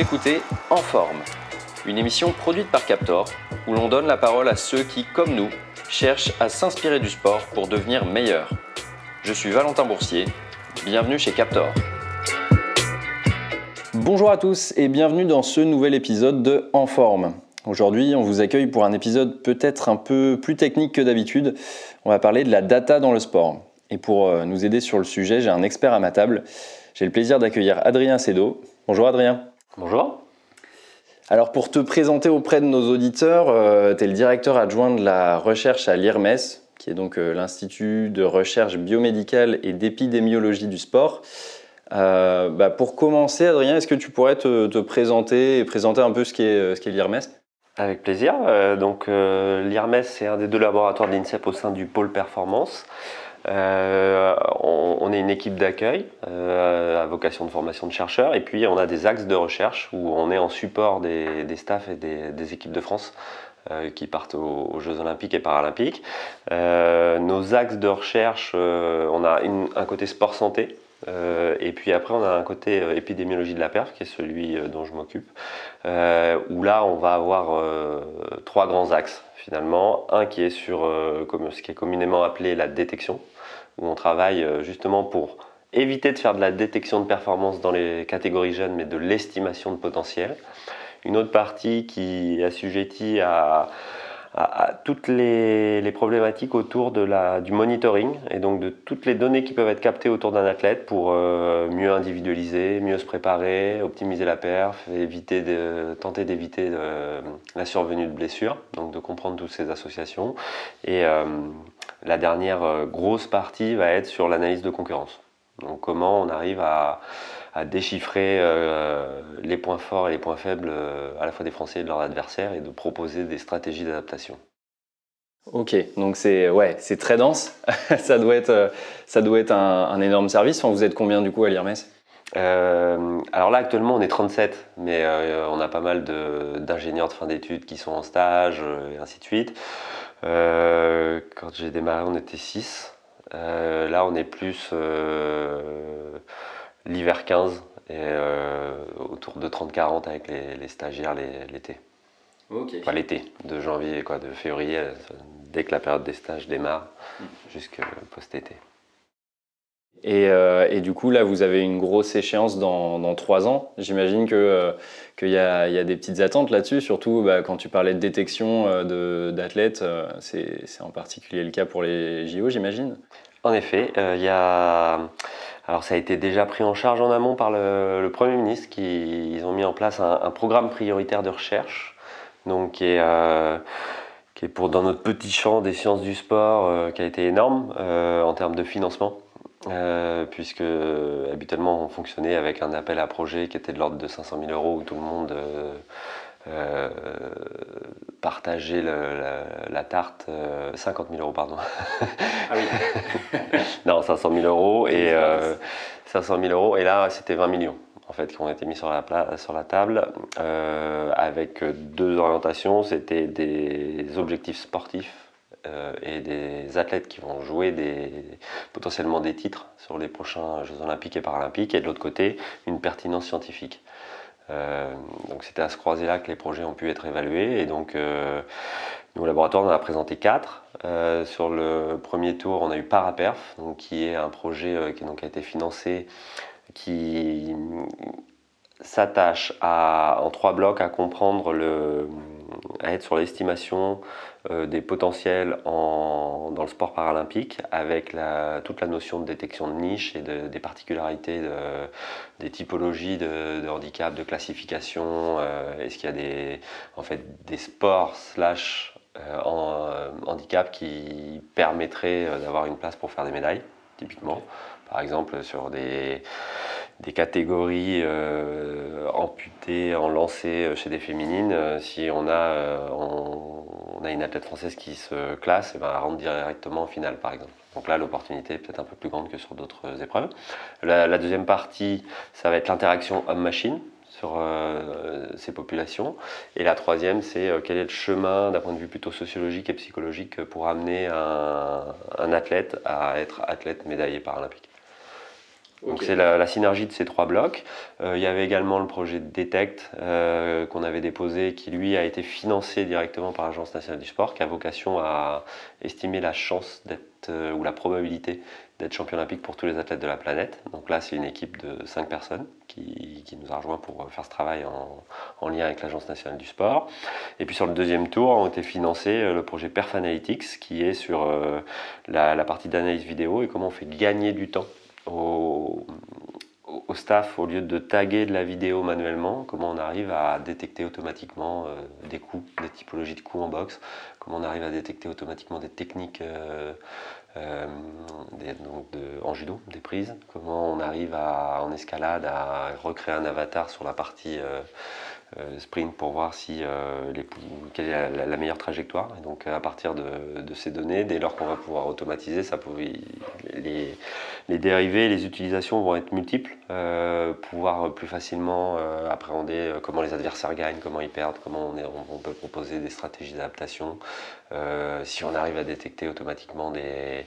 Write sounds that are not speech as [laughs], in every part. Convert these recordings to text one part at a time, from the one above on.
Écoutez En Forme, une émission produite par Captor où l'on donne la parole à ceux qui, comme nous, cherchent à s'inspirer du sport pour devenir meilleurs. Je suis Valentin Boursier, bienvenue chez Captor. Bonjour à tous et bienvenue dans ce nouvel épisode de En Forme. Aujourd'hui, on vous accueille pour un épisode peut-être un peu plus technique que d'habitude. On va parler de la data dans le sport. Et pour euh, nous aider sur le sujet, j'ai un expert à ma table. J'ai le plaisir d'accueillir Adrien Cédot. Bonjour Adrien. Bonjour. Alors pour te présenter auprès de nos auditeurs, euh, tu es le directeur adjoint de la recherche à l'IRMES, qui est donc euh, l'Institut de recherche biomédicale et d'épidémiologie du sport. Euh, bah, pour commencer, Adrien, est-ce que tu pourrais te, présenter et présenter un peu ce qu'est l'IRMES? Avec plaisir. donc l'IRMES, c'est un des deux laboratoires de l'INSEP au sein du pôle performance. Euh, on, est une équipe d'accueil euh, à vocation de formation de chercheurs et puis on a des axes de recherche où on est en support des, staffs et des, équipes de France euh, qui partent aux, Jeux Olympiques et Paralympiques. nos axes de recherche, on a un côté sport santé et puis après, on a un côté épidémiologie de la perf, qui est celui dont je m'occupe, où là, on va avoir trois grands axes finalement. Un qui est sur ce qui est communément appelé la détection, où on travaille justement pour éviter de faire de la détection de performance dans les catégories jeunes, mais de l'estimation de potentiel. Une autre partie qui est assujettie à toutes les, problématiques autour de la, du monitoring et donc de toutes les données qui peuvent être captées autour d'un athlète pour euh, mieux individualiser, mieux se préparer, optimiser la perf, éviter de, tenter d'éviter euh, la survenue de blessures, donc de comprendre toutes ces associations. Et euh, la dernière grosse partie va être sur l'analyse de concurrence. Donc comment on arrive à à déchiffrer euh, les points forts et les points faibles euh, à la fois des Français et de leurs adversaires et de proposer des stratégies d'adaptation. Ok, donc c'est ouais, c'est très dense. [laughs] ça doit être, euh, ça doit être un, énorme service. vous êtes combien du coup à l'IRMES alors là, actuellement, on est 37, mais on a pas mal d'ingénieurs de, fin d'études qui sont en stage et ainsi de suite. Quand j'ai démarré, on était 6. là, on est plus l'hiver 15 et euh, autour de 30-40 avec les, stagiaires l'été. Ok. Enfin l'été, de janvier, quoi, de février, euh, dès que la période des stages démarre, mm. jusqu'au post-été. Euh, et, du coup, là, vous avez une grosse échéance dans, trois ans. J'imagine qu'il y, a des petites attentes là-dessus, surtout bah, quand tu parlais de détection d'athlètes, c'est en particulier le cas pour les JO, j'imagine. En effet, il y a alors ça a été déjà pris en charge en amont par le, Premier ministre, qui ils ont mis en place un, programme prioritaire de recherche, donc qui est, euh, pour dans notre petit champ des sciences du sport, euh, qui a été énorme euh, en termes de financement. Puisque habituellement on fonctionnait avec un appel à projet qui était de l'ordre de 500 000 euros où tout le monde euh, partager la, tarte, 50 euh, 000 euros, pardon. Ah oui. [laughs] non, 500 000 euros et 500 euh, 000 euros. Et là, c'était 20 millions en fait qui ont été mis sur la, sur la table avec deux orientations. C'était des objectifs sportifs et des athlètes qui vont jouer potentiellement des titres sur les prochains Jeux olympiques et paralympiques, et de l'autre côté, une pertinence scientifique. Euh, donc c'était à ce croisé-là que les projets ont pu être évalués. Et donc, euh, nous, au laboratoire, on en a présenté quatre. Euh, sur le premier tour, on a eu Paraperf, donc, qui est un projet qui donc, a été financé, qui s'attache en trois blocs à comprendre le, à être sur l'estimation euh, des potentiels en, dans le sport paralympique avec toute la notion de détection de niche et de, des particularités de, des typologies de, de, handicap, de classification. Euh, Est-ce qu'il y a des, en fait, des sports slash euh, euh, handicap qui permettraient d'avoir une place pour faire des médailles, typiquement? Par exemple, sur des des catégories euh, amputées en lancer chez des féminines. Euh, si on a, euh, on, a une athlète française qui se classe, eh ben, elle rentre directement en finale, par exemple. Donc là, l'opportunité est peut-être un peu plus grande que sur d'autres épreuves. La, deuxième partie, ça va être l'interaction homme-machine sur ces populations. Et la troisième, c'est quel est le chemin d'un point de vue plutôt sociologique et psychologique pour amener un, un athlète à être athlète médaillé paralympique. Donc c'est la, synergie de ces trois blocs. il y avait également le projet Detect qu'on avait déposé, qui lui a été financé directement par l'Agence nationale du sport, qui a vocation à estimer la chance d'être ou la probabilité d'être champion olympique pour tous les athlètes de la planète. Donc là, c'est une équipe de 5 personnes qui, nous a rejoint pour faire ce travail en, lien avec l'Agence nationale du sport. Et puis sur le deuxième tour, ont été financés euh, le projet Perf Analytics, qui est sur euh, la, partie d'analyse vidéo et comment on fait gagner du temps au, staff au lieu de taguer de la vidéo manuellement, comment on arrive à détecter automatiquement euh, des coups, des typologies de coups en boxe, comment on arrive à détecter automatiquement des techniques euh, donc de, en judo, des prises, comment on arrive à, en escalade à recréer un avatar sur la partie euh, euh, sprint pour voir si, les, quelle est la, meilleure trajectoire. Et donc à partir de, ces données, dès lors qu'on va pouvoir automatiser, ça les, dérivés, les utilisations vont être multiples, pouvoir plus facilement appréhender comment les adversaires gagnent, comment ils perdent, comment on peut proposer des stratégies d'adaptation, si on arrive à détecter automatiquement des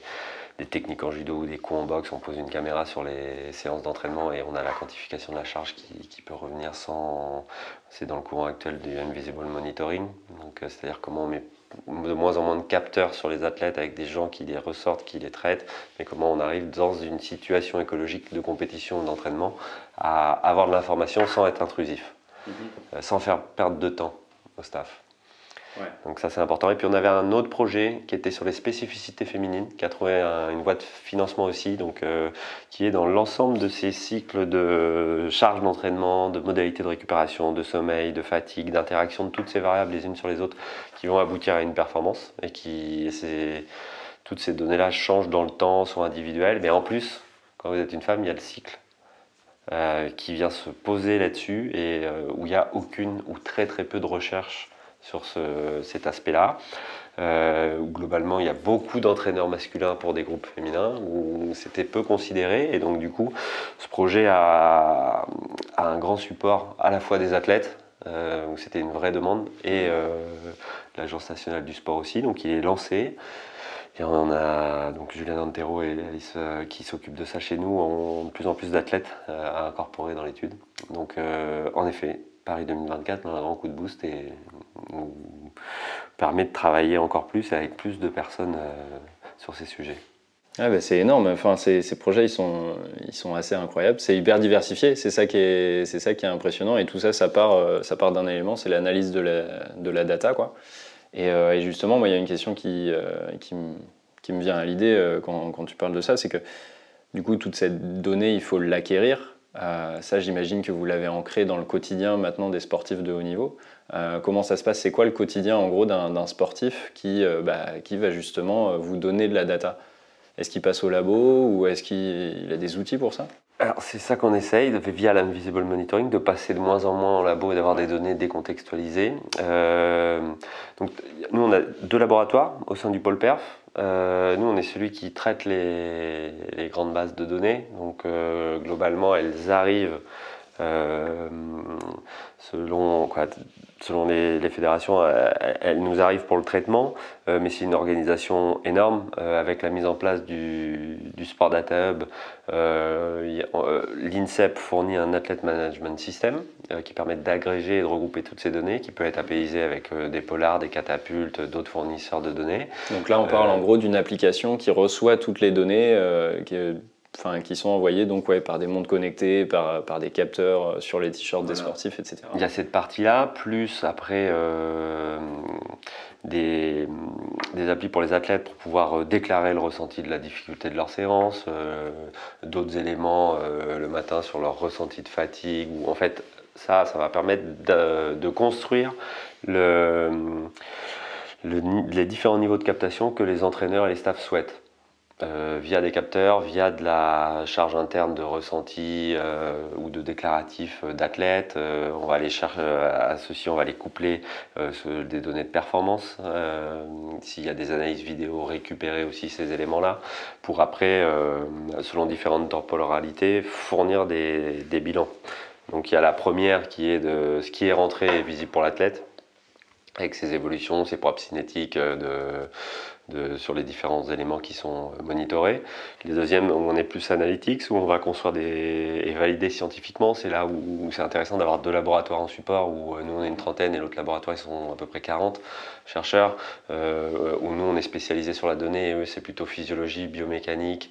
des, techniques en judo ou des coups en boxe, on pose une caméra sur les séances d'entraînement et on a la quantification de la charge qui, peut revenir sans. C'est dans le courant actuel du Invisible Monitoring. Donc, euh, c'est-à-dire comment on met de moins en moins de capteurs sur les athlètes avec des gens qui les ressortent, qui les traitent, mais comment on arrive dans une situation écologique de compétition ou d'entraînement à avoir de l'information sans être intrusif, mm-hmm. euh, sans faire perdre de temps au staff. Donc ça c'est important. Et puis on avait un autre projet qui était sur les spécificités féminines, qui a trouvé une voie de financement aussi, donc euh, qui est dans l'ensemble de ces cycles de charge d'entraînement, de modalités de récupération, de sommeil, de fatigue, d'interaction de toutes ces variables les unes sur les autres qui vont aboutir à une performance et qui toutes ces données-là changent dans le temps, sont individuelles, mais en plus, quand vous êtes une femme, il y a le cycle euh, qui vient se poser là-dessus et euh, où il n'y a aucune ou très très peu de recherche sur cet aspect-là. Euh, où globalement il y a beaucoup d'entraîneurs masculins pour des groupes féminins, où c'était peu considéré. Et donc du coup, ce projet a, un grand support à la fois des athlètes, euh, où c'était une vraie demande, et euh, l'Agence nationale du sport aussi. Donc il est lancé. Et on a donc Julien Antero et Alice qui s'occupent de ça chez nous, ont de plus en plus d'athlètes à incorporer dans l'étude. Donc en effet, Paris 2024 dans un grand coup de boost et permet de travailler encore plus avec plus de personnes euh, sur ces sujets. Ah bah, c'est énorme, enfin, ces, projets ils sont, ils sont assez incroyables, c'est hyper diversifié, c'est ça, qui est, ça qui est impressionnant et tout ça ça part, euh, ça part d'un élément, c'est l'analyse de la, de la data. Quoi. Et, euh, justement, il y a une question qui, qui, qui me vient à l'idée quand, quand, tu parles de ça, c'est que du coup toute cette donnée il faut l'acquérir euh, ça, j'imagine que vous l'avez ancré dans le quotidien maintenant des sportifs de haut niveau. Euh, comment ça se passe? C'est quoi le quotidien en gros d'un sportif qui, euh, bah, qui va justement vous donner de la data? Est-ce qu'il passe au labo ou est-ce qu'il a des outils pour ça? C'est ça qu'on essaye via l'invisible monitoring de passer de moins en moins en labo et d'avoir des données décontextualisées. donc nous on a deux laboratoires au sein du pôle perf. Euh, nous, on est celui qui traite les, grandes bases de données. Donc, euh, globalement, elles arrivent euh, selon, selon les, fédérations, elles nous arrivent pour le traitement, mais c'est une organisation énorme avec la mise en place du, du Sport Data Hub. L'INSEP fournit un Athlete Management System qui permet d'agréger et de regrouper toutes ces données, qui peut être apaisé avec des polars, des catapultes, d'autres fournisseurs de données. Donc là, on parle en gros d'une application qui reçoit toutes les données. Qui enfin, qui sont envoyés donc, ouais, par des mondes connectés, par, par des capteurs euh, sur les t-shirts des sportifs, etc. Il y a cette partie-là, plus après euh, des, des, applis pour les athlètes pour pouvoir euh, déclarer le ressenti de la difficulté de leur séance, d'autres éléments le matin sur leur ressenti de fatigue, ou en fait, ça, ça va permettre de, de construire le, le, les différents niveaux de captation que les entraîneurs et les staffs souhaitent. Euh, via des capteurs, via de la charge interne de ressenti euh, ou de déclaratif. Euh, on va aller chercher à ceci, on va les coupler des données de performance. S'il y a des analyses vidéo, récupérer aussi ces éléments-là pour après, selon différentes temporalités, fournir des, des, bilans. Donc il y a la première qui est de ce qui est rentré et visible pour l'athlète avec ses évolutions, ses propres cinétiques de sur les différents éléments qui sont monitorés. Les deuxièmes, on est plus analytics, où on va construire des, et valider scientifiquement. C'est là où, c'est intéressant d'avoir deux laboratoires en support, où nous on est une trentaine et l'autre laboratoire ils sont à peu près 40 chercheurs, où nous on est spécialisé sur la donnée et eux c'est plutôt physiologie, biomécanique,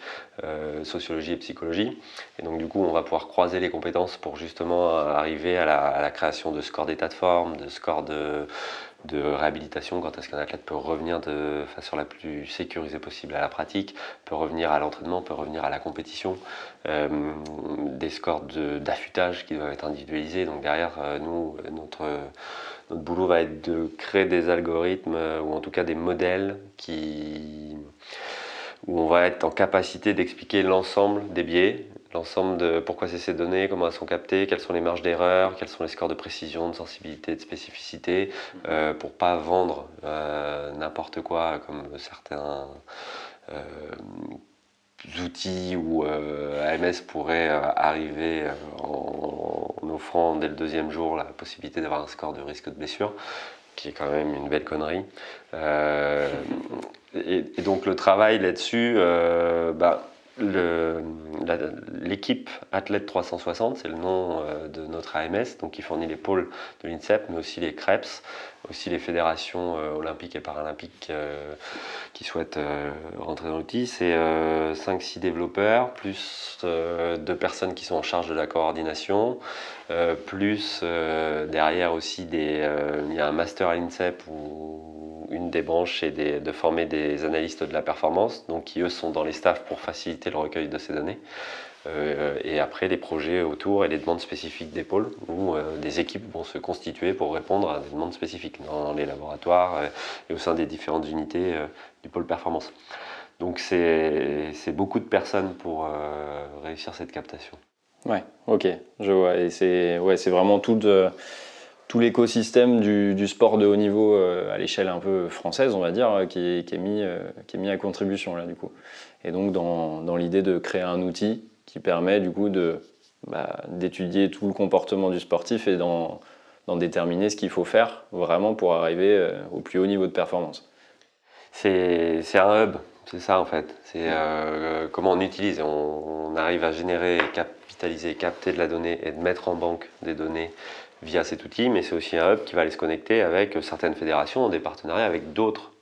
sociologie et psychologie. Et donc du coup on va pouvoir croiser les compétences pour justement arriver à la création de scores d'état de forme, de scores de, de réhabilitation, quand est-ce qu'un athlète peut revenir de façon la plus sécurisée possible à la pratique, peut revenir à l'entraînement, peut revenir à la compétition, euh, des scores d'affûtage qui doivent être individualisés. Donc derrière, euh, nous, notre, notre boulot va être de créer des algorithmes euh, ou en tout cas des modèles qui où on va être en capacité d'expliquer l'ensemble des biais, l'ensemble de pourquoi c'est ces données, comment elles sont captées, quelles sont les marges d'erreur, quels sont les scores de précision, de sensibilité, de spécificité, euh, pour pas vendre euh, n'importe quoi comme certains euh, outils ou AMS pourraient arriver en, offrant dès le deuxième jour la possibilité d'avoir un score de risque de blessure qui est quand même une belle connerie. et, donc le travail là-dessus, bah, l'équipe Athlète 360, c'est le nom euh, de notre AMS, donc qui fournit les pôles de l'INSEP, mais aussi les CREPS, aussi les fédérations euh, olympiques et paralympiques euh, qui souhaitent rentrer dans l'outil. C'est 5-6 développeurs, plus deux personnes qui sont en charge de la coordination, plus derrière aussi des, il y a un master à l'INSEP où une des branches est de former des analystes de la performance, donc qui eux sont dans les staffs pour faciliter le recueil de ces données. Euh, et après les projets autour et les demandes spécifiques des pôles où euh, des équipes vont se constituer pour répondre à des demandes spécifiques dans les laboratoires euh, et au sein des différentes unités du pôle performance. Donc c'est beaucoup de personnes pour réussir cette captation. Ouais, ok, je vois. Et c'est ouais, vraiment tout tout l'écosystème du, sport de haut niveau euh, à l'échelle un peu française, on va dire, euh, qui est, mis, euh, qui est mis à contribution là du coup. Et donc dans, l'idée de créer un outil qui permet du coup bah, d'étudier tout le comportement du sportif et d'en déterminer ce qu'il faut faire vraiment pour arriver au plus haut niveau de performance. C'est un hub, c'est ça en fait. C'est comment on utilise, on, arrive à générer, capitaliser, capter de la donnée et de mettre en banque des données via cet outil, mais c'est aussi un hub qui va aller se connecter avec certaines fédérations, des partenariats avec d'autres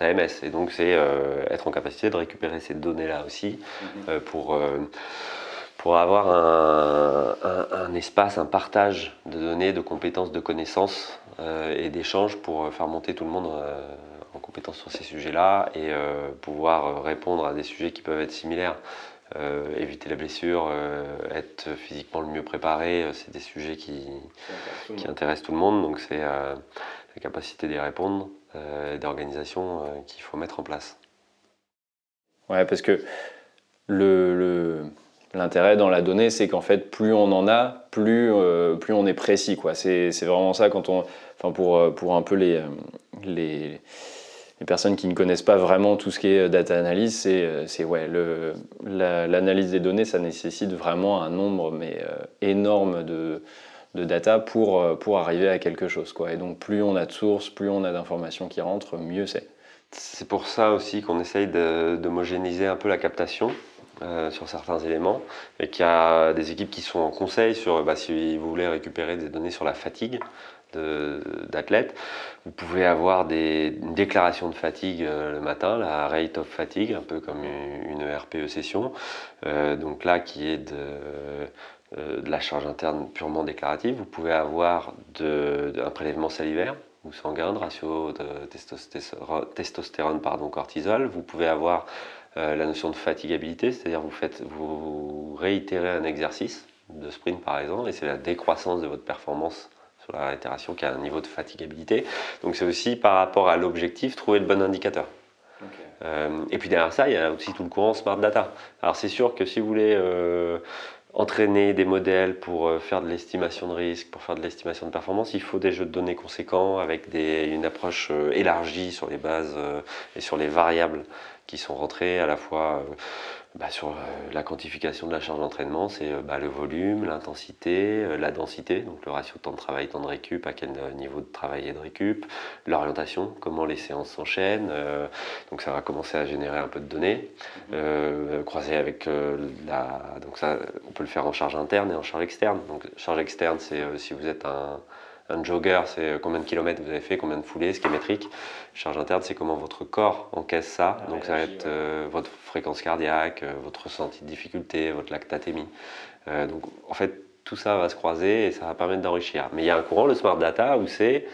AMS. Et donc c'est euh, être en capacité de récupérer ces données-là aussi mhm. euh, pour, euh, pour avoir un, un, espace, un partage de données, de compétences, de connaissances et d'échanges pour faire monter tout le monde en compétences sur ces sujets-là et pouvoir répondre à des sujets qui peuvent être similaires. Euh, éviter la blessure, euh, être physiquement le mieux préparé, euh, c'est des sujets qui, qui intéressent tout le monde. Donc c'est la capacité d'y répondre, d'organisation qu'il faut mettre en place. Ouais, parce que le, l'intérêt dans la donnée, c'est qu'en fait, plus on en a, plus, plus on est précis. C'est vraiment ça quand on, enfin pour, pour un peu les, les les personnes qui ne connaissent pas vraiment tout ce qui est data analyse, c'est, euh, ouais, l'analyse des données, ça nécessite vraiment un nombre mais euh, énorme de, de, data pour, euh, pour arriver à quelque chose. Quoi. Et donc plus on a de sources, plus on a d'informations qui rentrent, mieux c'est. C'est pour ça aussi qu'on essaye d'homogénéiser un peu la captation. sur certains éléments et qu'il y a des équipes qui sont en conseil sur bah, si vous voulez récupérer des données sur la fatigue d'athlètes. Vous pouvez avoir des, une déclaration de fatigue euh, le matin, la rate of fatigue, un peu comme une, RPE session, euh, donc là qui est de, euh, de, la charge interne purement déclarative. Vous pouvez avoir un prélèvement salivaire ou sanguin, de ratio de testostérone, pardon, cortisol. Vous pouvez avoir la notion de fatigabilité, c'est-à-dire vous, vous réitérez un exercice de sprint par exemple, et c'est la décroissance de votre performance la réitération qui a un niveau de fatigabilité. Donc c'est aussi par rapport à l'objectif, trouver le bon indicateur. Euh, et puis derrière ça, il y a aussi tout le courant Smart Data. Alors c'est sûr que si vous voulez euh, entraîner des modèles pour euh, faire de l'estimation de risque, pour faire de l'estimation de performance, il faut des jeux de données conséquents avec des, une approche élargie sur les bases et sur les variables qui sont rentrées à la fois bah, sur la quantification de la charge d'entraînement, c'est bah, le volume, l'intensité, la densité, donc le ratio temps de travail, temps de récup, à quel niveau de travail et de récup, l'orientation, comment les séances s'enchaînent. donc ça va commencer à générer un peu de données, mmh. croisé avec la... Donc ça, on peut le faire en charge interne et en charge externe. Donc charge externe, c'est si vous êtes un un jogger, c'est combien de kilomètres vous avez fait, combien de foulées, ce qui est métrique. Charge interne, c'est comment votre corps encaisse ça. Donc ça va être euh, votre fréquence cardiaque, euh, votre ressenti de difficulté, votre lactatémie. Euh, donc en fait, tout ça va se croiser et ça va permettre d'enrichir. Mais il y a un courant, le smart data, où c'est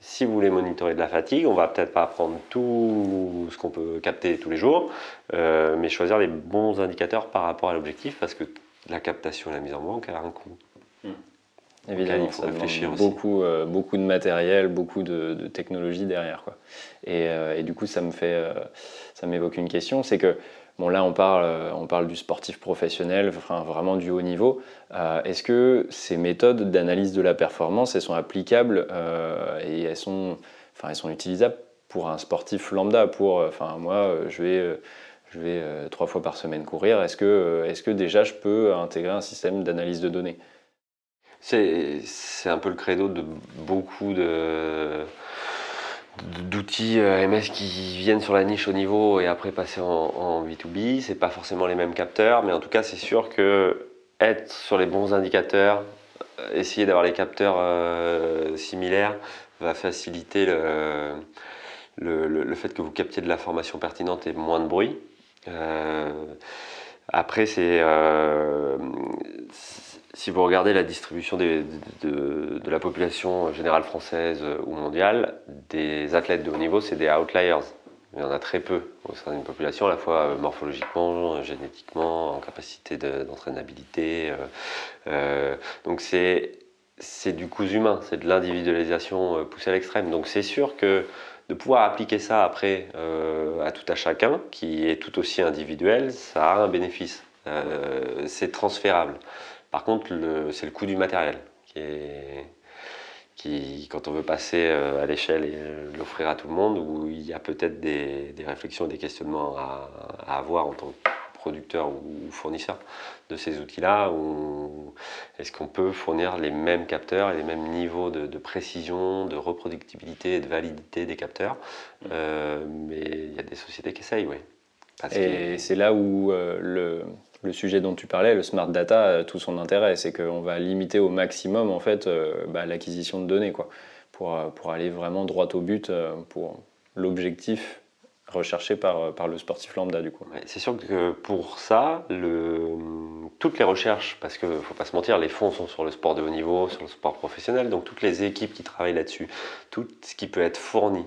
si vous voulez monitorer de la fatigue, on va peut-être pas prendre tout ce qu'on peut capter tous les jours, mais choisir les bons indicateurs par rapport à l'objectif parce que la captation et la mise en banque a un coût. Évidemment, il faut réfléchir beaucoup, euh, beaucoup de matériel, beaucoup de, de technologie derrière. Quoi. Et, euh, et, du coup, ça me fait, euh, ça m'évoque une question, c'est que bon là, on parle, on parle du sportif professionnel, enfin, vraiment du haut niveau. Est-ce que ces méthodes d'analyse de la performance, elles sont applicables et elles sont, enfin, elles sont utilisables pour un sportif lambda Pour, enfin, moi, je vais je vais trois fois par semaine courir. Est-ce que, est -ce que déjà je peux intégrer un système d'analyse de données? C'est un peu le credo de beaucoup d'outils euh, MS qui viennent sur la niche au niveau et après passer en, B2B. C'est pas forcément les mêmes capteurs, mais en tout cas, c'est sûr que être sur les bons indicateurs, euh, essayer d'avoir les capteurs euh, similaires va faciliter le, le, fait que vous captiez de l'information pertinente et moins de bruit. après, c'est si vous regardez la distribution de, la population générale française ou mondiale, des athlètes de haut niveau, c'est des outliers. Il y en a très peu au sein d'une population, à la fois euh, morphologiquement, génétiquement, en capacité d'entraînabilité. Euh, euh, donc c'est du coup humain, c'est de l'individualisation poussée à l'extrême. Donc c'est sûr que de pouvoir appliquer ça après à tout à chacun, qui est tout aussi individuel, ça a un bénéfice. c'est transférable. Par contre, c'est le coût du matériel qui est, qui, quand on veut passer euh, à l'échelle et euh, l'offrir à tout le monde, où il y a peut-être des, réflexions et des questionnements à, avoir en tant que producteur ou fournisseur de ces outils-là, ou est-ce qu'on peut fournir les mêmes capteurs et les mêmes niveaux de, précision, de reproductibilité et de validité des capteurs? Mmh. euh, Mais il y a des sociétés qui essayent, oui. et c'est là où le le sujet dont tu parlais, le smart data, tout son intérêt, c'est qu'on va limiter au maximum en fait euh, bah, l'acquisition de données, quoi, pour, euh, pour aller vraiment droit au but, euh, pour l'objectif recherché par, par le sportif lambda du coup. c'est sûr que pour ça, toutes les recherches, parce qu'il ne faut pas se mentir, les fonds sont sur le sport de haut niveau, sur le sport professionnel, donc toutes les équipes qui travaillent là-dessus, tout ce qui peut être fourni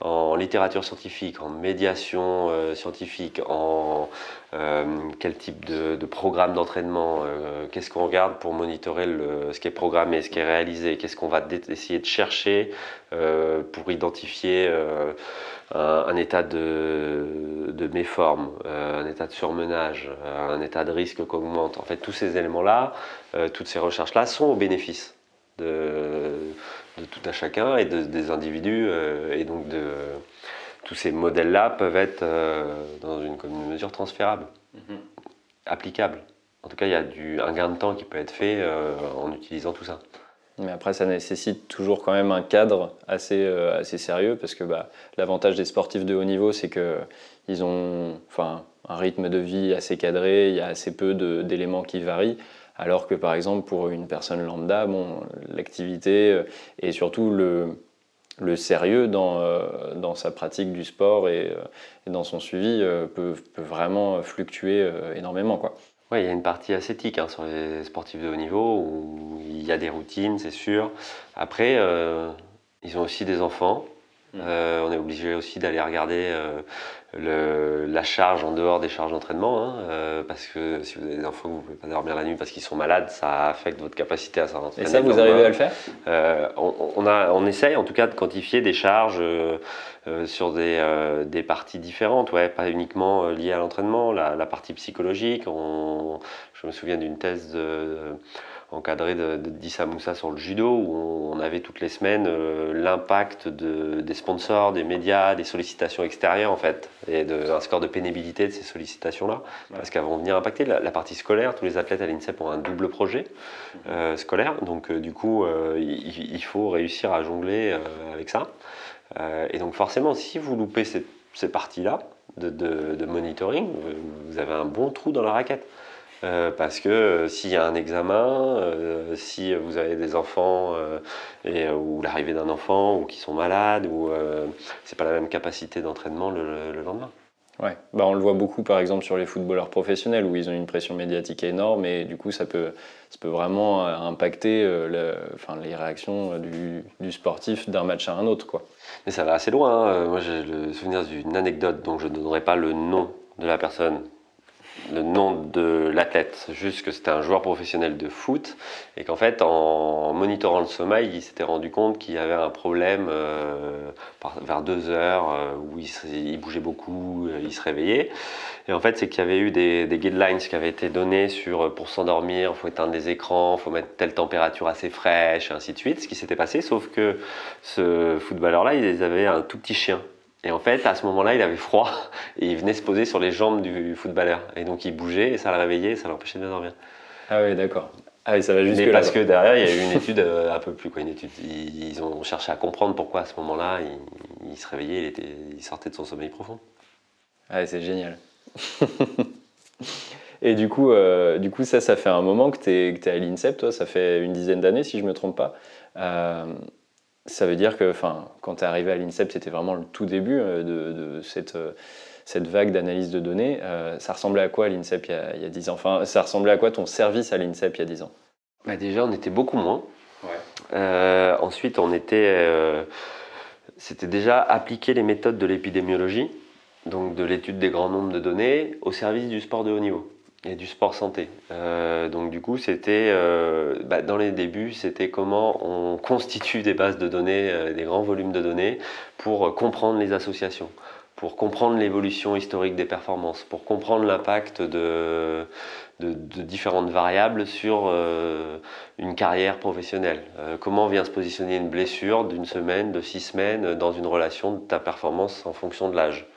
en littérature scientifique, en médiation euh, scientifique, en euh, quel type de, programme d'entraînement, euh, qu'est-ce qu'on regarde pour monitorer ce qui est programmé, ce qui est réalisé, qu'est-ce qu'on va essayer de chercher pour identifier un, état de, de méforme, un état de surmenage, un état de risque qu'augmente. En fait, tous ces éléments-là, toutes ces recherches-là sont au bénéfice de tout à chacun et des individus. Euh, et donc, de, tous ces modèles-là peuvent être, euh, dans une commune mesure, transférables, mhm. applicables. En tout cas, il y a du, un gain de temps qui peut être fait euh, en utilisant tout ça. Mais après, ça nécessite toujours quand même un cadre assez, assez sérieux parce que bah, l'avantage des sportifs de haut niveau, c'est qu'ils ont enfin, un rythme de vie assez cadré, il y a assez peu d'éléments qui varient. Alors que par exemple pour une personne lambda, bon, l'activité euh, et surtout le, le sérieux dans, euh, dans, sa pratique du sport et, euh, dans son suivi peut, peut, vraiment fluctuer énormément. Oui, il y a une partie ascétique hein, sur les sportifs de haut niveau où il y a des routines, c'est sûr. Après, ils ont aussi des enfants. Mm. on est obligé aussi d'aller regarder le, la charge en dehors des charges d'entraînement, hein, euh, parce que si vous avez des enfants, vous ne pouvez pas dormir la nuit parce qu'ils sont malades, ça affecte votre capacité à s'entraîner. Et ça, vous arrivez à le faire euh, on, a, on essaye en tout cas de quantifier des charges euh, sur des, des, parties différentes, ouais, pas uniquement liées à l'entraînement, la, la, partie psychologique. On, je me souviens d'une thèse de, de Dissa Moussa sur le judo, où on, avait toutes les semaines euh, l'impact de, des sponsors, des médias, des sollicitations extérieures en fait, et de, un score de pénibilité de ces sollicitations-là, parce qu'elles vont venir impacter la, partie scolaire. Tous les athlètes à l'INSEP ont un double projet euh, scolaire, donc du coup, il, il, faut réussir à jongler avec ça. et donc forcément, si vous loupez ces parties-là, de, monitoring, vous avez un bon trou dans la raquette. Euh, parce que euh, s'il y a un examen, euh, si vous avez des enfants et, ou l'arrivée d'un enfant ou qui sont malades, ou c'est pas la même capacité d'entraînement le, lendemain. Ouais, bah on le voit beaucoup par exemple sur les footballeurs professionnels où ils ont une pression médiatique énorme et du coup ça peut, ça peut vraiment impacter enfin, les réactions du, du sportif d'un match à un autre. Quoi. Mais ça va assez loin. Hein. Moi, j'ai le souvenir d'une anecdote dont je ne donnerai pas le nom de la personne, le nom de l'athlète, juste que c'était un joueur professionnel de foot et qu'en fait, en monitorant le sommeil, il s'était rendu compte qu'il y avait un problème euh, vers deux heures euh, où il, bougeait beaucoup, euh, il se réveillait. Et en fait, c'est qu'il y avait eu des, guidelines qui avaient été données sur pour s'endormir, faut éteindre les écrans, faut mettre telle température assez fraîche, et ainsi de suite. Ce qui s'était passé, sauf que ce footballeur-là, il avait un tout petit chien. Et en fait, à ce moment-là, il avait froid [laughs] et il venait se poser sur les jambes du footballeur. Et donc, il bougeait et ça le réveillait et ça l'empêchait de dormir. Ah oui, d'accord. Ah oui, ça va juste Mais parce que derrière, il y a eu une étude euh, un peu plus quoi, une étude. Ils, ont cherché à comprendre pourquoi à ce moment-là, il, se réveillait, il, était, il sortait de son sommeil profond. Ah, c'est génial. [laughs] et du coup, euh, du coup, ça, ça fait un moment que tu es, es, à l'INSEP, toi, ça fait une dizaine d'années, si je ne me trompe pas. Euh, ça veut dire que quand tu es arrivé à l'INSEP, c'était vraiment le tout début euh, de, cette, euh, cette, vague d'analyse de données. Euh, ça ressemblait à quoi l'INSEP il, y a 10 ans? Enfin, ça ressemblait à quoi ton service à l'INSEP il y a 10 ans? Bah Déjà, on était beaucoup moins. ensuite, on était. c'était déjà appliquer les méthodes de l'épidémiologie, donc de l'étude des grands nombres de données, au service du sport de haut niveau et du sport santé. Euh, donc du coup, c'était euh, bah, dans les débuts, c'était comment on constitue des bases de données, euh, des grands volumes de données, pour comprendre les associations, pour comprendre l'évolution historique des performances, pour comprendre l'impact de, de, différentes variables sur une carrière professionnelle. comment vient se positionner une blessure d'une semaine, de six semaines, dans une relation de ta performance en fonction de l'âge.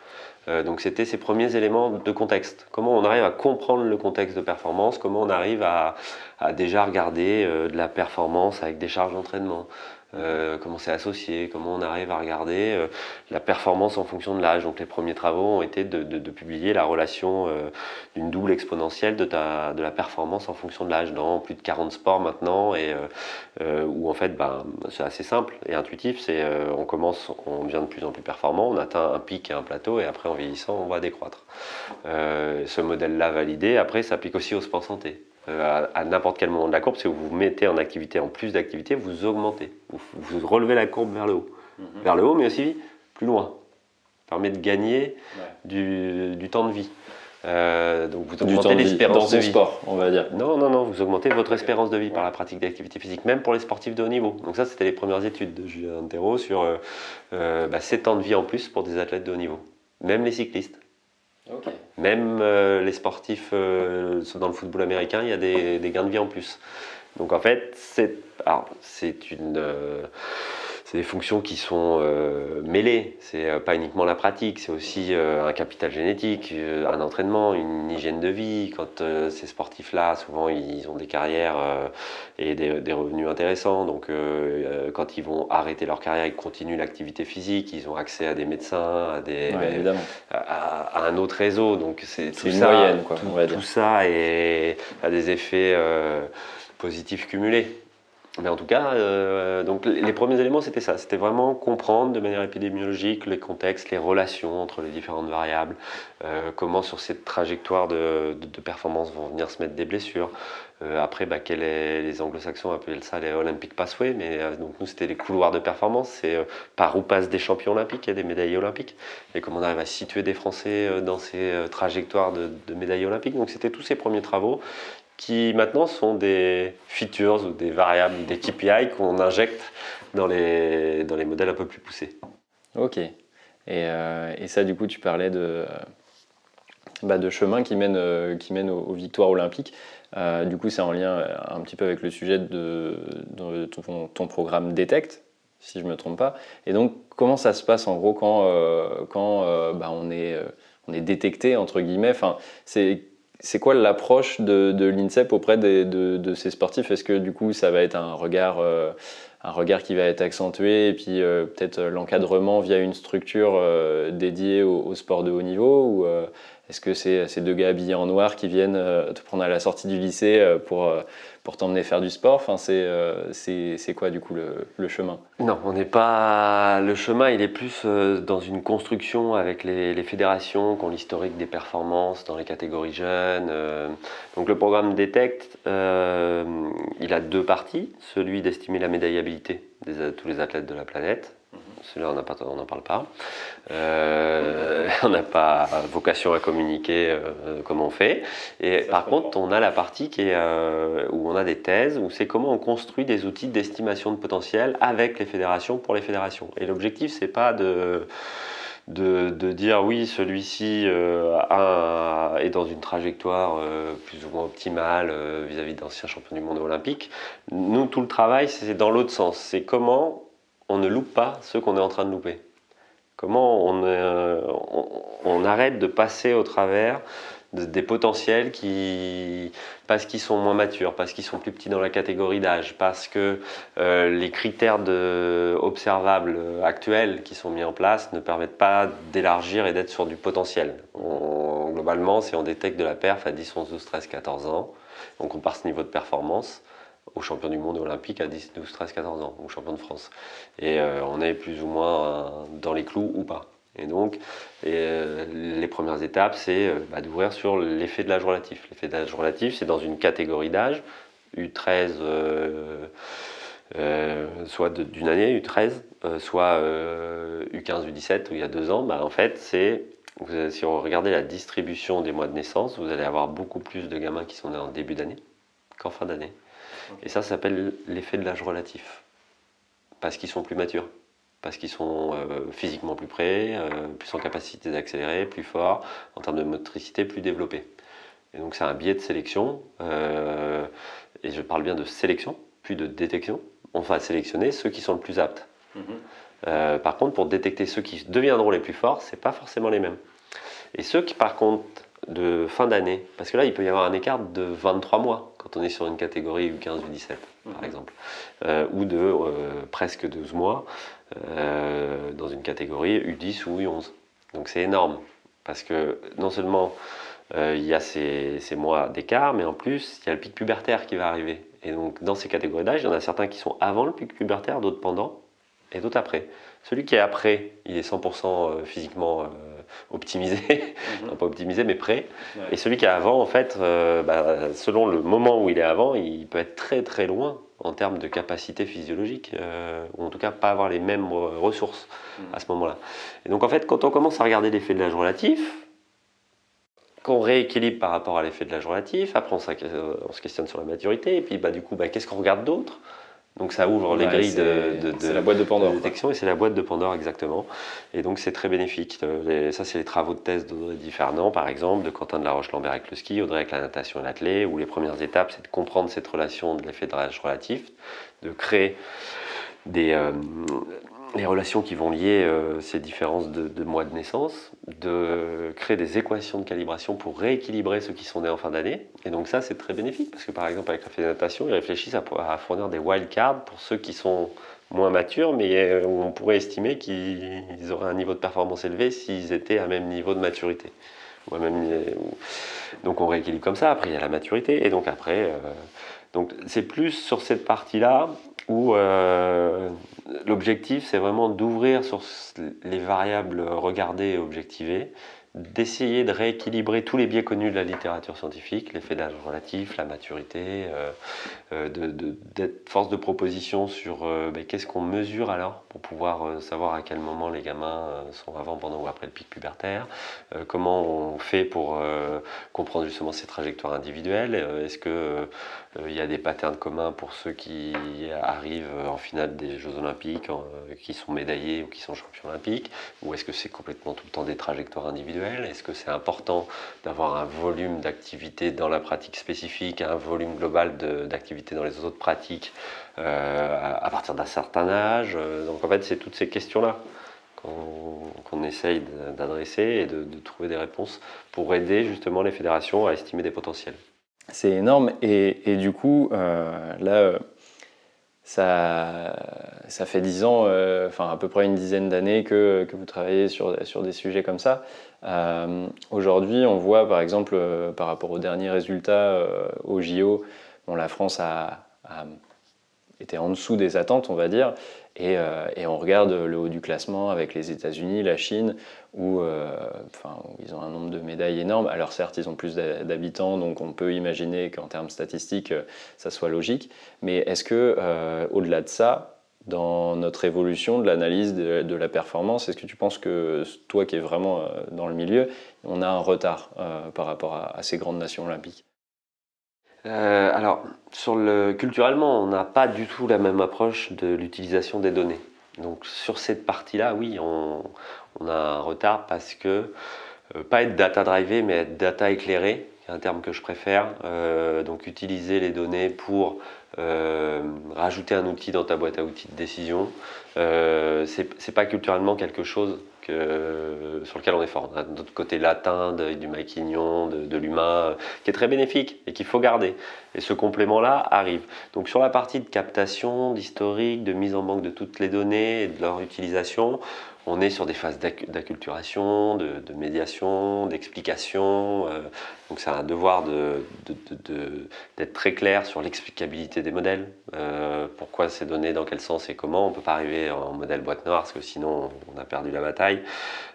Euh, donc c'était ces premiers éléments de contexte. Comment on arrive à comprendre le contexte de performance, comment on arrive à, déjà regarder euh, de la performance avec des charges d'entraînement, euh, comment c'est associé, comment on arrive à regarder euh, la performance en fonction de l'âge. Donc les premiers travaux ont été de, publier la relation euh, d'une double exponentielle de, ta, de la performance en fonction de l'âge dans plus de 40 sports maintenant et où en fait ben, c'est assez simple et intuitif. C'est on commence, on devient de plus en plus performant, on atteint un pic et un plateau et après en vieillissant on va décroître. ce modèle-là validé, après s'applique aussi au sport santé. Euh, à, n'importe quel moment de la courbe, si vous vous mettez en activité, en plus d'activité, vous augmentez. Vous, relevez la courbe vers le haut. Mhm. Vers le haut, mais aussi plus loin. Ça permet de gagner du, temps de vie. Euh, donc vous augmentez l'espérance de vie. sport, on va dire. Non, non, non, vous augmentez votre espérance de vie par la pratique d'activité physique, même pour les sportifs de haut niveau. Donc ça, c'était les premières études de Julien Antero sur euh, bah, 7 ans de vie en plus pour des athlètes de haut niveau. Même les cyclistes. Même euh, les sportifs euh, dans le football américain, il y a des, gains de vie en plus. Donc en fait, c'est une, euh, c'est des fonctions qui sont euh, mêlées. C'est euh, pas uniquement la pratique, c'est aussi euh, un capital génétique, un entraînement, une hygiène de vie. Quand ces sportifs-là, souvent, ils ont des carrières et des, revenus intéressants. Donc, quand ils vont arrêter leur carrière, ils continuent l'activité physique. Ils ont accès à des médecins, à des, à, un autre réseau. Donc, c'est tout une ça, moyenne, quoi, tout, ça et a des effets positifs cumulés. Mais en tout cas, euh, donc les premiers éléments, c'était ça. C'était vraiment comprendre de manière épidémiologique les contextes, les relations entre les différentes variables, euh, comment sur cette trajectoire de, performance vont venir se mettre des blessures. Euh, après, bah, quel les anglo-saxons appellent ça les Olympic Pathway, mais donc nous, c'était les couloirs de performance. C'est par où passent des champions olympiques et des médailles olympiques. Et comment on arrive à situer des Français dans ces trajectoires de, de médailles olympiques. Donc c'était tous ces premiers travaux qui maintenant sont des features ou des variables, des KPI qu'on injecte dans les, dans les modèles un peu plus poussés. Ok. Et, euh, et ça, du coup, tu parlais de, bah, de chemin qui mène, euh, qui mène aux, victoires olympiques. du coup, c'est en lien un petit peu avec le sujet de, ton, programme Detect, si je ne me trompe pas. Et donc, comment ça se passe en gros quand, quand bah, on, est, on est détecté, entre guillemets? Enfin, c'est quoi l'approche de, l'INSEP auprès de, ces sportifs? Est-ce que du coup ça va être un regard, euh, qui va être accentué et puis euh, peut-être l'encadrement via une structure euh, dédiée au, sport de haut niveau est-ce que c'est ces deux gars habillés en noir qui viennent te prendre à la sortie du lycée pour pour t'emmener faire du sport? Enfin, C'est quoi du coup le, le chemin? Non, on n'est pas. Le chemin, il est plus euh, dans une construction avec les, fédérations qui ont l'historique des performances dans les catégories jeunes. Euh. Donc le programme Detect, euh, il a deux parties. Celui d'estimer la médaillabilité de tous les athlètes de la planète celui-là, on n'en parle pas. Euh, [laughs] on n'a pas vocation à communiquer euh, comme on fait. Et par contre, on a la partie qui est, euh, où on a des thèses, où c'est comment on construit des outils d'estimation de potentiel avec les fédérations pour les fédérations. Et l'objectif, c'est pas de de, dire oui, celui-ci est dans une trajectoire plus ou moins optimale vis-à-vis d'anciens champions du monde olympique. Nous, tout le travail, c'est dans l'autre sens. C'est comment on ne loupe pas ceux qu'on est en train de louper. Comment on, euh, arrête de passer au travers des potentiels qui, parce qu'ils sont moins matures, parce qu'ils sont plus petits dans la catégorie d'âge, parce que euh, les critères de, observables actuels qui sont mis en place ne permettent pas d'élargir et d'être sur du potentiel. globalement, si on détecte de la perf à 10, 11, 12, 13, 14 ans, on compare ce niveau de performance, aux champions du monde olympique à 10, 12, 13, 14 ans, aux champions de France. Et euh, on est plus ou moins euh, dans les clous ou pas. Et donc, euh, les premières étapes, c'est bah, d'ouvrir sur l'effet de l'âge relatif. L'effet de l'âge relatif, c'est dans une catégorie d'âge, U13, soit d'une année, U13, soit U15, U17, où il y a deux ans. Bah, en fait, c'est si on regardait la distribution des mois de naissance, vous allez avoir beaucoup plus de gamins qui sont nés en début d'année qu'en fin d'année. Et ça, ça s'appelle l'effet de l'âge relatif. Parce qu'ils sont plus matures. Parce qu'ils sont euh, physiquement plus prêts, euh, plus en capacité d'accélérer, plus forts, en termes de motricité, plus développés. Et donc c'est un biais de sélection. Euh, et je parle bien de sélection, puis de détection. On va sélectionner ceux qui sont le plus aptes. Mhm. par contre, pour détecter ceux qui deviendront les plus forts, c'est pas forcément les mêmes. Et ceux qui, par contre, de fin d'année, parce que là, il peut y avoir un écart de 23 mois quand on est sur une catégorie U15, U17, par mhm. exemple, euh, ou de euh, presque 12 mois euh, dans une catégorie U10 ou U11. Donc c'est énorme, parce que non seulement il y a ces, ces mois d'écart, mais en plus, il y a le pic pubertaire qui va arriver. Et donc dans ces catégories d'âge, il y en a certains qui sont avant le pic pubertaire, d'autres pendant, et d'autres après. Celui qui est après, il est 100% physiquement optimisé, mhm. pas optimisé mais prêt. Et celui qui est avant, en fait, euh, bah, selon le moment où il est avant, il peut être très très loin en termes de capacité physiologique, euh, ou en tout cas pas avoir les mêmes ressources mhm. à ce moment-là. Et donc en fait, quand on commence à regarder l'effet de l'âge relatif, qu'on rééquilibre par rapport à l'effet de l'âge relatif, après on, se questionne sur la maturité, et puis bah, du coup, bah, qu'est-ce qu'on regarde d'autre? Donc ça ouvre les grilles de, de, la boîte de Pandore, détection et c'est la boîte de Pandore exactement. Et donc c'est très bénéfique. ça c'est les travaux de thèse d'Audrey Fernand par exemple, de Quentin de la Roche-Lambert avec le ski, Audrey avec la natation et l'athlé, où les premières étapes c'est de comprendre cette relation de l'effet de rage relatif, de créer des, euh, les relations qui vont lier euh, ces différences de, mois de naissance, de créer des équations de calibration pour rééquilibrer ceux qui sont nés en fin d'année. Et donc ça, c'est très bénéfique parce que par exemple avec la fédération, ils réfléchissent à, fournir des wildcards pour ceux qui sont moins matures, mais euh, on pourrait estimer qu'ils auraient un niveau de performance élevé s'ils étaient à même niveau de maturité. même, donc on rééquilibre comme ça, après il y a la maturité, et donc après... Euh, donc c'est plus sur cette partie-là où euh, l'objectif c'est vraiment d'ouvrir sur les variables regardées et objectivées d'essayer de rééquilibrer tous les biais connus de la littérature scientifique, l'effet d'âge relatif, la maturité, euh, euh, d'être force de proposition sur euh, ben, qu'est-ce qu'on mesure alors pour pouvoir savoir à quel moment les gamins sont avant, pendant ou après le pic pubertaire, comment on fait pour comprendre justement ces trajectoires individuelles, est-ce qu'il y a des patterns communs pour ceux qui arrivent en finale des Jeux Olympiques, qui sont médaillés ou qui sont champions olympiques, ou est-ce que c'est complètement tout le temps des trajectoires individuelles? Est-ce que c'est important d'avoir un volume d'activité dans la pratique spécifique, un volume global d'activité dans les autres pratiques à partir d'un certain âge Donc en fait, c'est toutes ces questions-là qu'on essaye d'adresser et de, trouver des réponses pour aider justement les fédérations à estimer des potentiels. C'est énorme et, du coup, euh, là, euh, ça, fait dix ans, euh, enfin à peu près une dizaine d'années que, vous travaillez sur des sujets comme ça. Aujourd'hui, on voit par exemple par rapport aux derniers résultats au JO, la France a, été en dessous des attentes, on va dire. Euh, et, on regarde le haut du classement avec les États-Unis, la Chine, où, euh, ils ont un nombre de médailles énorme. Alors certes, ils ont plus d'habitants, donc on peut imaginer qu'en termes statistiques, euh, ça soit logique. Mais est-ce que, au-delà de ça, dans notre évolution de l'analyse de, la performance, est-ce que tu penses que toi qui es vraiment dans le milieu, on a un retard par rapport à ces grandes nations olympiques? Euh, alors, sur le, culturellement, on n'a pas du tout la même approche de l'utilisation des données. Donc, sur cette partie-là, oui, on, a un retard parce que, euh, pas être data drivé, mais être data éclairé, un terme que je préfère. Euh, donc, utiliser les données pour rajouter un outil dans ta boîte à outils de décision. c'est pas culturellement quelque chose sur lequel on est fort. On a notre côté latin du maquignon, de, l'humain, qui est très bénéfique et qu'il faut garder. Et ce complément-là arrive. Donc sur la partie de captation, d'historique, de mise en banque de toutes les données et de leur utilisation, on est sur des phases d'acculturation, de, médiation, d'explication. Euh, donc c'est un devoir d'être très clair sur l'explicabilité des modèles. Euh, pourquoi ces données, dans quel sens et comment. On ne peut pas arriver en modèle boîte noire parce que sinon on a perdu la bataille.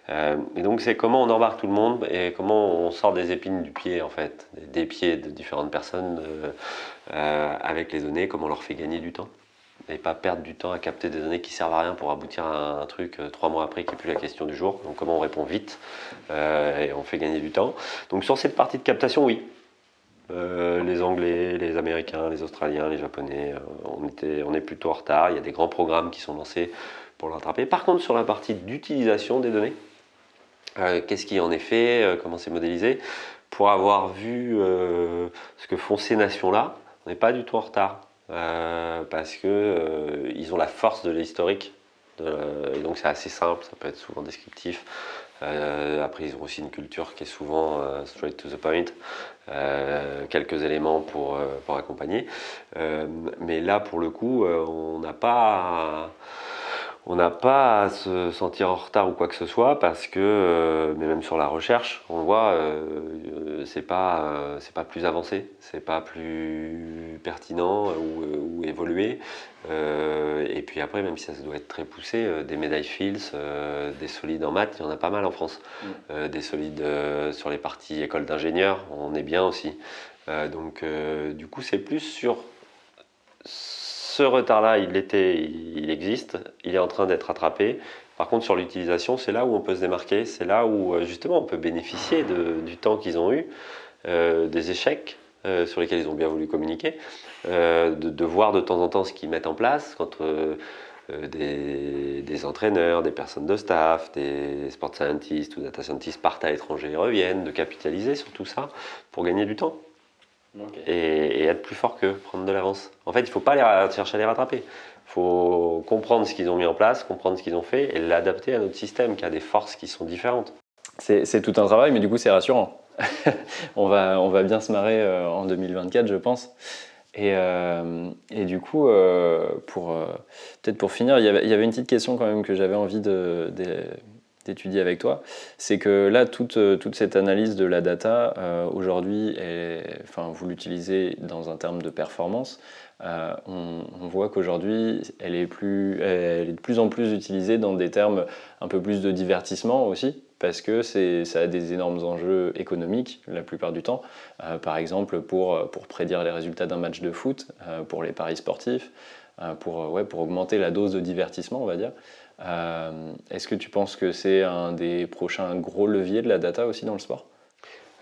Euh, et donc c'est comment on embarque tout le monde et comment on sort des épines du pied en fait, des pieds de différentes personnes avec les données, comment on leur fait gagner du temps et pas perdre du temps à capter des données qui servent à rien pour aboutir à un, truc euh, trois mois après qui n'est plus la question du jour. Donc comment on répond vite euh, et on fait gagner du temps. Donc sur cette partie de captation, oui. Euh, les Anglais, les Américains, les Australiens, les Japonais, on, était, on est plutôt en retard. Il y a des grands programmes qui sont lancés pour le rattraper. Par contre, sur la partie d'utilisation des données, qu'est-ce qui en est fait, comment c'est modélisé, pour avoir vu ce que font ces nations-là, on n'est pas du tout en retard. Euh, parce que euh, ils ont la force de l'historique. Et donc c'est assez simple, ça peut être souvent descriptif. Euh, après, ils ont aussi une culture qui est souvent straight to the point, quelques éléments pour, pour accompagner. mais là, pour le coup, on n'a pas on n'a pas à se sentir en retard ou quoi que ce soit parce que, euh, mais même sur la recherche, on voit, euh, c'est pas, euh, c'est pas plus avancé, c'est pas plus pertinent ou, évolué. et puis après, même si ça doit être très poussé, des médailles Fields, des solides en maths, il y en a pas mal en France. Mm. des solides sur les parties école d'ingénieurs, on est bien aussi. donc, du coup, c'est plus sur ce retard-là, il, était, il existe, il est en train d'être rattrapé. Par contre, sur l'utilisation, c'est là où on peut se démarquer, c'est là où euh, justement on peut bénéficier du temps qu'ils ont eu, euh, des échecs euh, sur lesquels ils ont bien voulu communiquer, de, voir de temps en temps ce qu'ils mettent en place quand des, des, entraîneurs, des personnes de staff, des sport scientists ou data scientists partent à l'étranger et reviennent, de capitaliser sur tout ça pour gagner du temps et, être plus fort qu'eux, prendre de l'avance. En fait, il ne faut pas les, chercher à les rattraper. Il faut comprendre ce qu'ils ont mis en place, comprendre ce qu'ils ont fait et l'adapter à notre système qui a des forces qui sont différentes. C'est tout un travail, mais du coup, c'est rassurant. [laughs] on, va, on va bien se marrer euh, en 2024, je pense. Et, euh, et, du coup, euh, pour peut-être pour finir, il y, avait, il y, avait, une petite question quand même que j'avais envie de, d'étudier avec toi, c'est que là, toute, euh, toute cette analyse de la data, euh, aujourd'hui, enfin, vous l'utilisez dans un terme de performance. Euh, on, voit qu'aujourd'hui, elle, est elle est de plus en plus utilisée dans des termes un peu plus de divertissement aussi, parce que ça a des énormes enjeux économiques la plupart du temps. par exemple, pour, pour prédire les résultats d'un match de foot, pour les paris sportifs, pour, ouais, pour augmenter la dose de divertissement, on va dire. Euh, est-ce que tu penses que c'est un des prochains gros leviers de la data aussi dans le sport?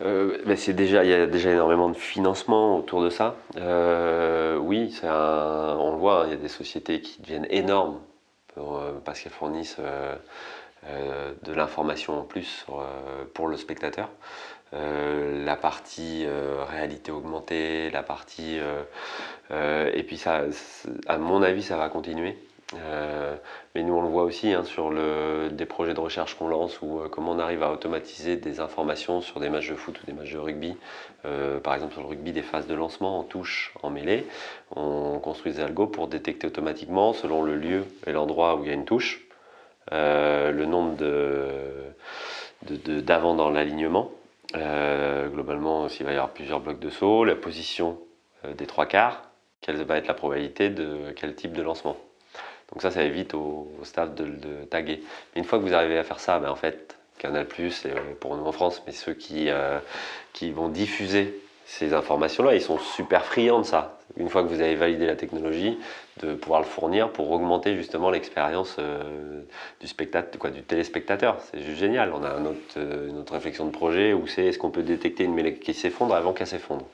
Euh, c'est déjà, il y a déjà énormément de financement autour de ça. Euh, oui, on le voit, hein, il y a des sociétés qui deviennent énormes parce qu'elles fournissent de l'information en plus pour le spectateur. La partie réalité augmentée, la partie... et puis ça, à mon avis, ça va continuer. Euh, mais nous, on le voit aussi hein, sur des projets de recherche qu'on lance ou euh, comment on arrive à automatiser des informations sur des matchs de foot ou des matchs de rugby. Euh, par exemple, sur le rugby, des phases de lancement en touche, en mêlée. On construit des algos pour détecter automatiquement, selon le lieu et l'endroit où il y a une touche, le nombre d'avant de, dans l'alignement. Globalement, s'il va y avoir plusieurs blocs de saut, la position des trois quarts, quelle va être la probabilité de quel type de lancement. Donc ça, ça évite au, staff de, taguer. Mais une fois que vous arrivez à faire ça, ben en fait, Canal+, et euh, pour nous en France, mais ceux qui, euh, qui vont diffuser ces informations-là, ils sont super friands de ça. Une fois que vous avez validé la technologie, de pouvoir le fournir pour augmenter justement l'expérience euh, du, spectateur, du téléspectateur. C'est juste génial. On a autre, une autre réflexion de projet où c'est est-ce qu'on peut détecter une mêlée qui s'effondre avant qu'elle s'effondre?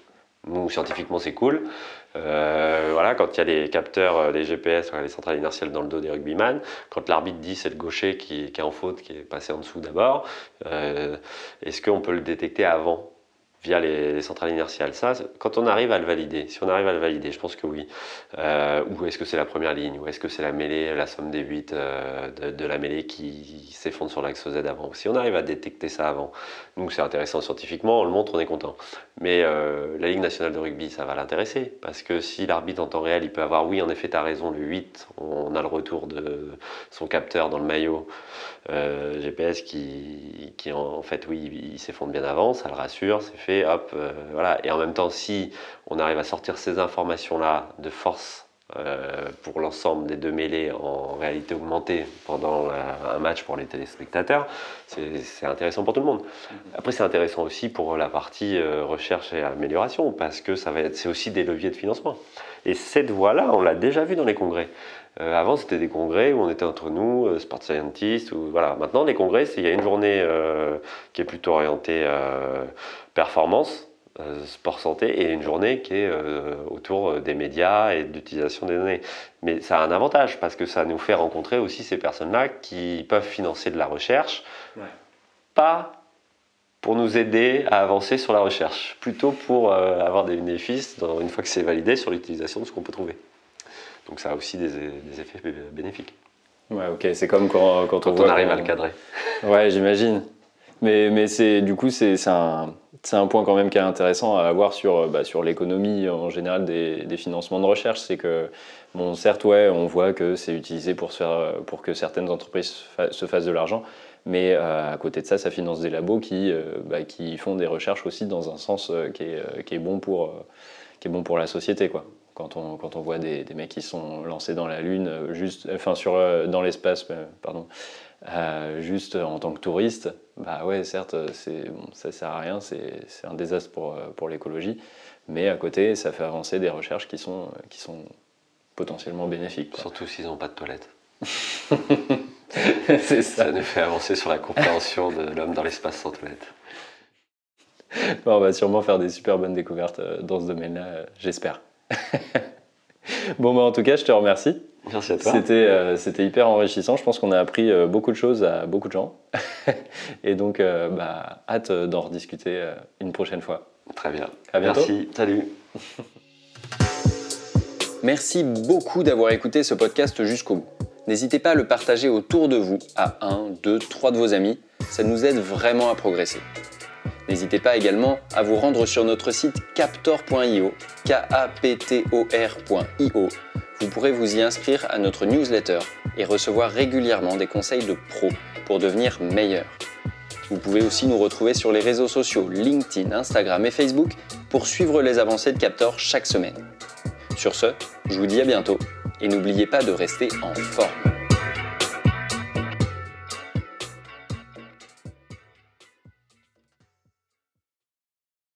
Nous, scientifiquement, c'est cool. Euh, voilà, quand il y a les capteurs, euh, les GPS, les centrales inertielles dans le dos des rugbyman, quand l'arbitre dit c'est le gaucher qui, est en faute, qui est passé en dessous d'abord, euh, est-ce qu'on peut le détecter avant? Via les, centrales inertiales. Ça, quand on arrive à le valider, si on arrive à le valider, je pense que oui. Euh, ou est-ce que c'est la première ligne Ou est-ce que c'est la mêlée, la somme des 8 euh, de, la mêlée qui s'effondre sur l'axe Z avant Si on arrive à détecter ça avant, nous c'est intéressant scientifiquement, on le montre, on est content. Mais euh, la Ligue nationale de rugby, ça va l'intéresser. Parce que si l'arbitre en temps réel, il peut avoir, oui, en effet, tu as raison, le 8, on a le retour de son capteur dans le maillot GPS qui, en, fait, oui, s'effondre bien avant, ça le rassure, c'est fait hop, euh, voilà. Et en même temps, si on arrive à sortir ces informations-là de force euh, pour l'ensemble des deux mêlées en réalité augmentée pendant un match pour les téléspectateurs, c'est intéressant pour tout le monde. Après, c'est intéressant aussi pour la partie euh, recherche et amélioration parce que ça va c'est aussi des leviers de financement. Et cette voie-là, on l'a déjà vu dans les congrès. avant, c'était des congrès où on était entre nous, sport scientists, ou voilà. Maintenant, les congrès, il y a une journée qui est plutôt orientée performance, euh, sport santé, et une journée qui est euh, autour euh, des médias et de l'utilisation des données. Mais ça a un avantage parce que ça nous fait rencontrer aussi ces personnes-là qui peuvent financer de la recherche, pas pour nous aider à avancer sur la recherche, plutôt pour avoir des bénéfices, une fois que c'est validé, sur l'utilisation de ce qu'on peut trouver. Donc ça a aussi des, effets bénéfiques. Ouais, ok, c'est comme quand, quand, on, arrive à le cadrer. Ouais, j'imagine. Mais, mais c'est, du coup, c'est, un, c'est un point quand même qui est intéressant à avoir sur, euh, bah, sur l'économie en général des, des, financements de recherche. C'est que, bon, certes, ouais, on voit que c'est utilisé pour, se faire, pour que certaines entreprises se fassent de l'argent, mais euh, à côté de ça, ça finance des labos qui, euh, bah, qui font des recherches aussi dans un sens qui, est, qui, est bon pour, qui est bon pour la société. Quoi. Quand on, quand on voit des, des, mecs qui sont lancés dans la Lune, juste, enfin sur, dans l'espace, pardon, juste en tant que touriste, bah ouais, certes, bon, ça sert à rien, c'est, un désastre pour, pour l'écologie, mais à côté, ça fait avancer des recherches qui sont, qui sont potentiellement bénéfiques. Surtout s'ils n'ont pas de toilette. [laughs] [laughs] c'est ça. Ça nous fait avancer sur la compréhension de l'homme dans l'espace sans [laughs] toilette. on va sûrement faire des super bonnes découvertes euh, dans ce domaine-là, euh, j'espère. [laughs] bon, bah, en tout cas, je te remercie. Merci à toi. C'était, euh, c'était hyper enrichissant. Je pense qu'on a appris euh, beaucoup de choses à beaucoup de gens. Et donc, euh, bah, hâte d'en rediscuter une prochaine fois. Très bien. À bientôt. Merci. Salut. Merci beaucoup d'avoir écouté ce podcast jusqu'au bout. N'hésitez pas à le partager autour de vous à un, deux, trois de vos amis. Ça nous aide vraiment à progresser. N'hésitez pas également à vous rendre sur notre site captor.io, k a p t o r.io vous pourrez vous y inscrire à notre newsletter et recevoir régulièrement des conseils de pros pour devenir meilleur. Vous pouvez aussi nous retrouver sur les réseaux sociaux LinkedIn, Instagram et Facebook pour suivre les avancées de Captor chaque semaine. Sur ce, je vous dis à bientôt et n'oubliez pas de rester en forme.